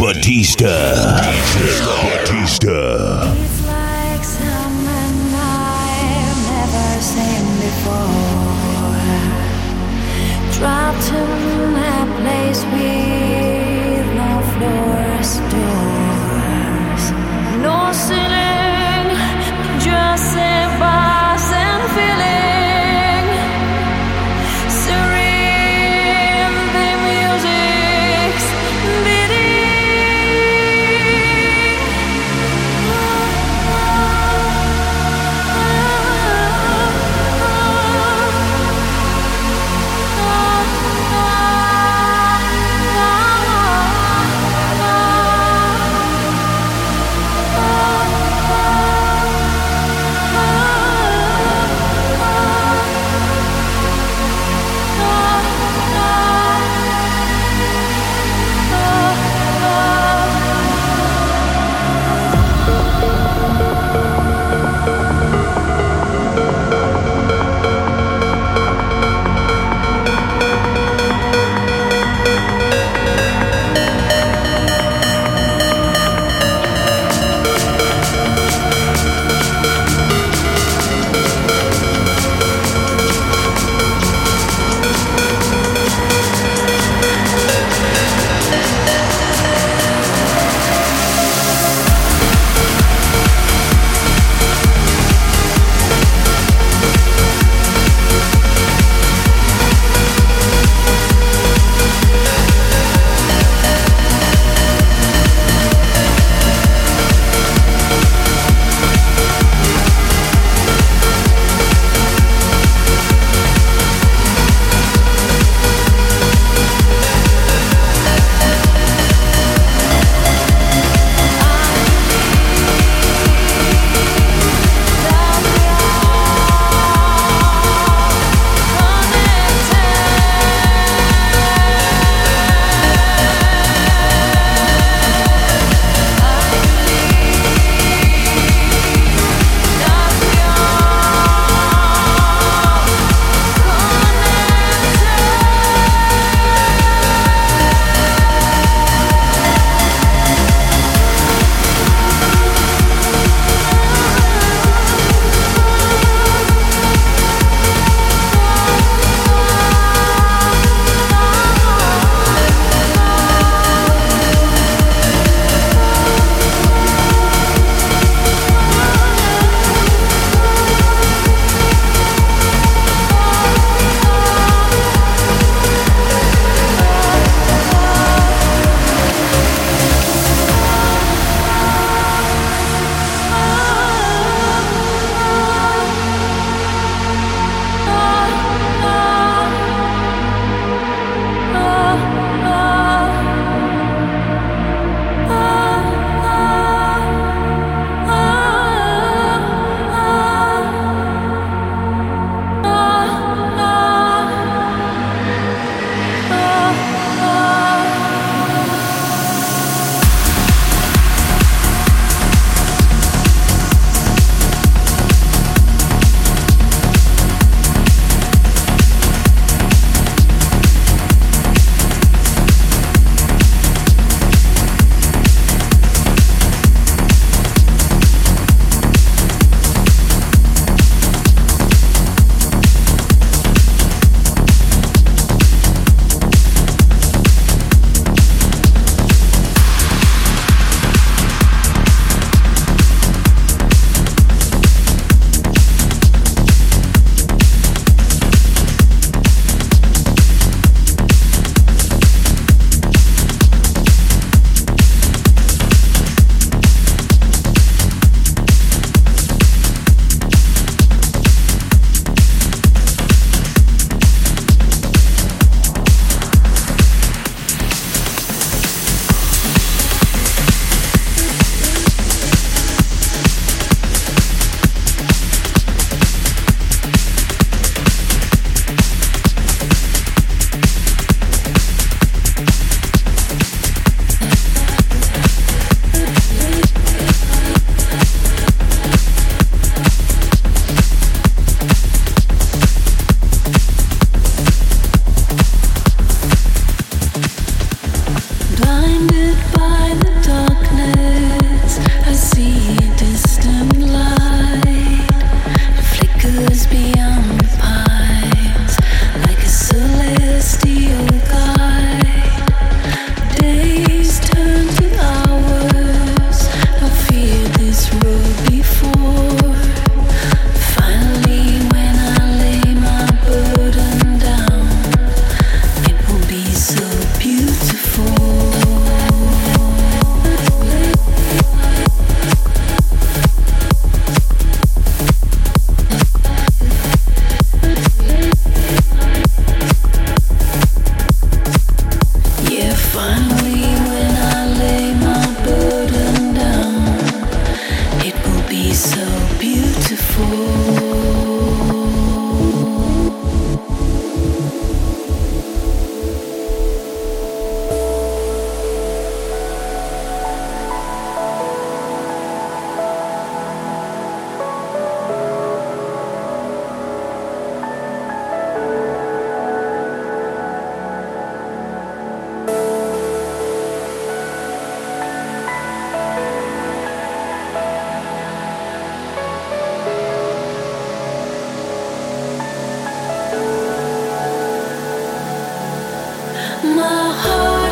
Batista. Batista. Before. Dropped in a place with no floors, doors, no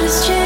just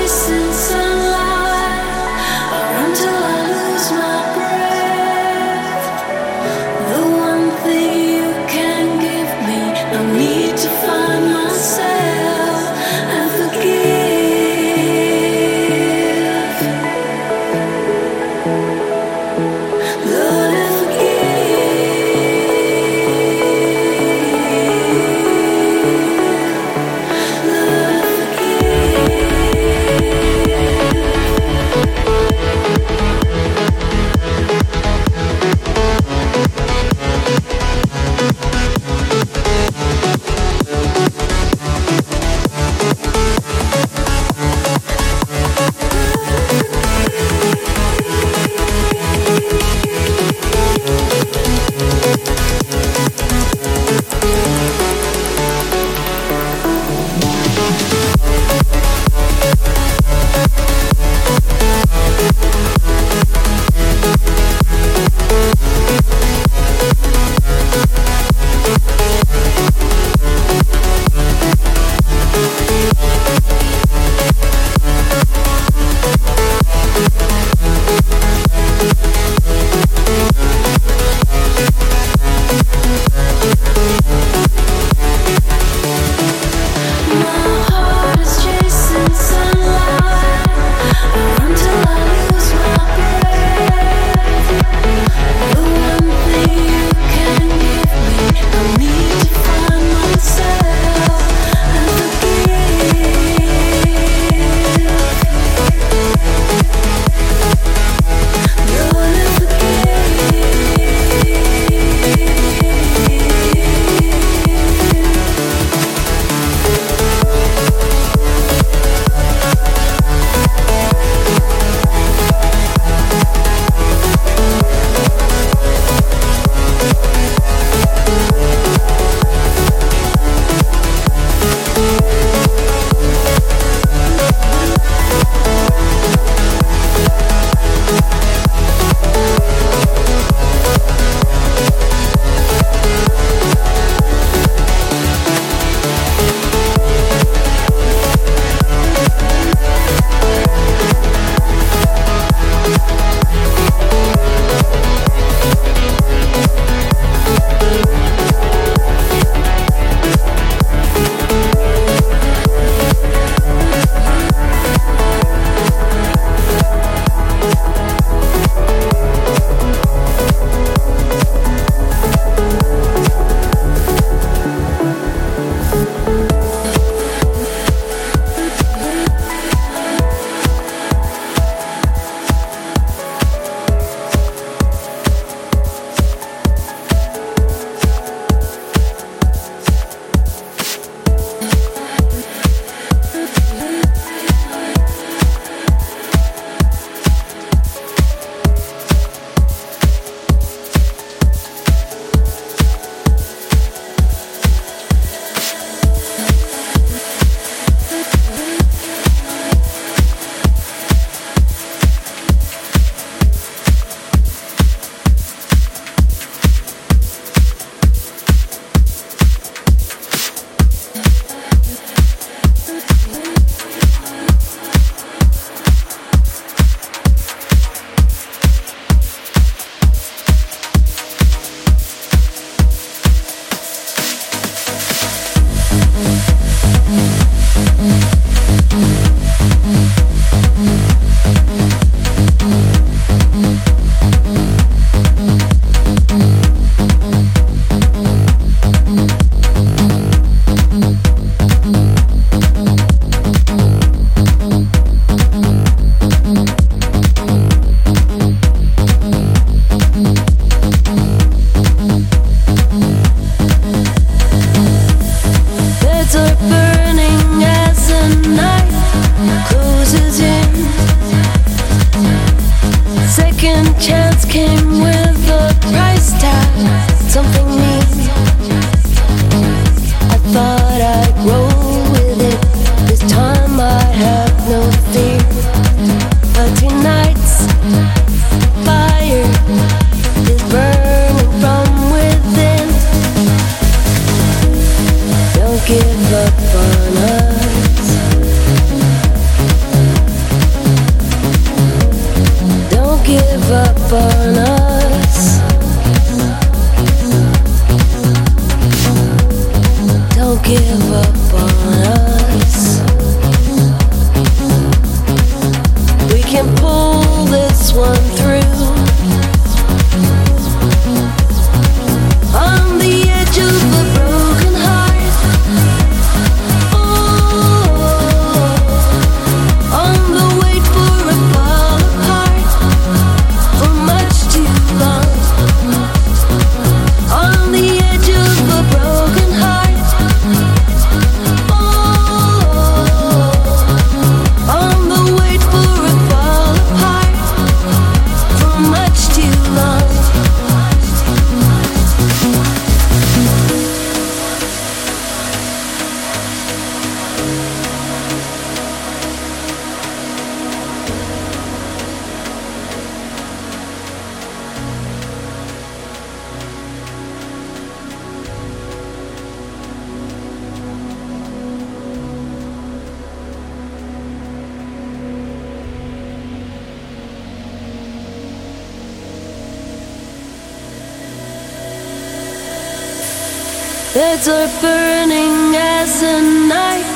Beds are burning as the night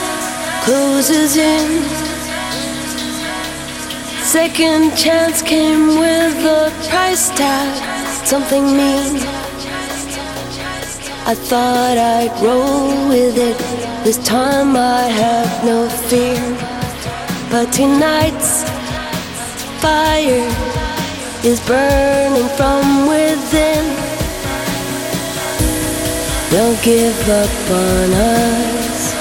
closes in. Second chance came with a price tag, something mean. I thought I'd roll with it. This time I have no fear. But tonight's fire is burning from within. Don't give up on us.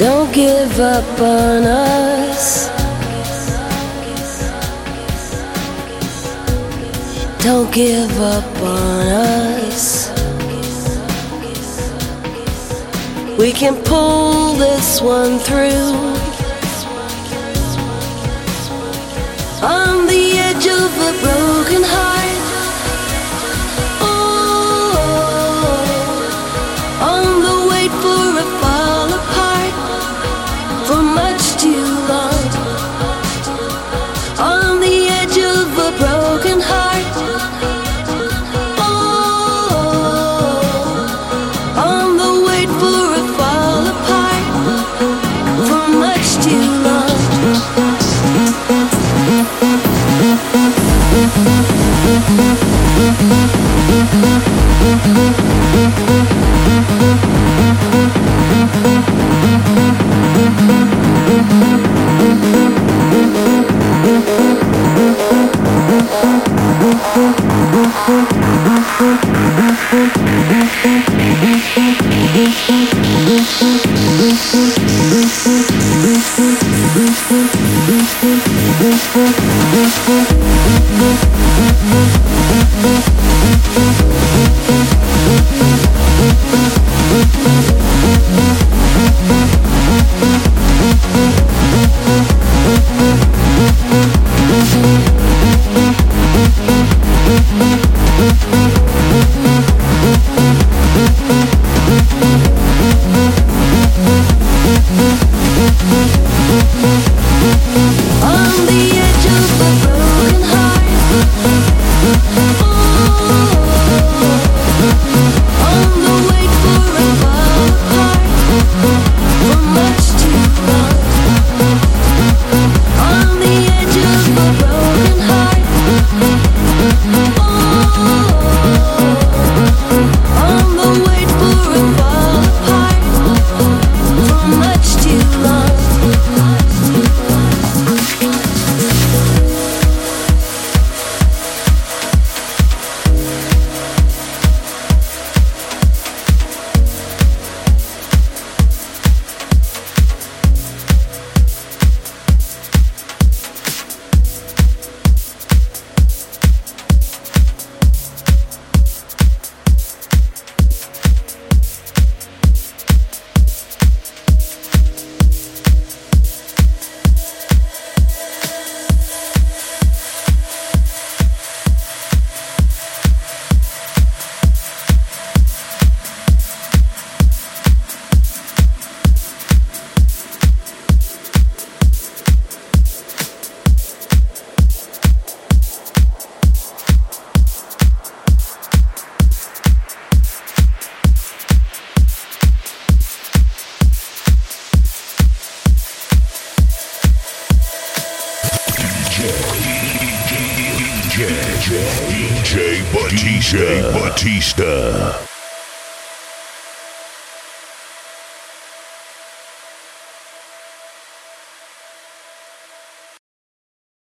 Don't give up on us. Don't give up on us. We can pull this one through. On the edge of a broken heart.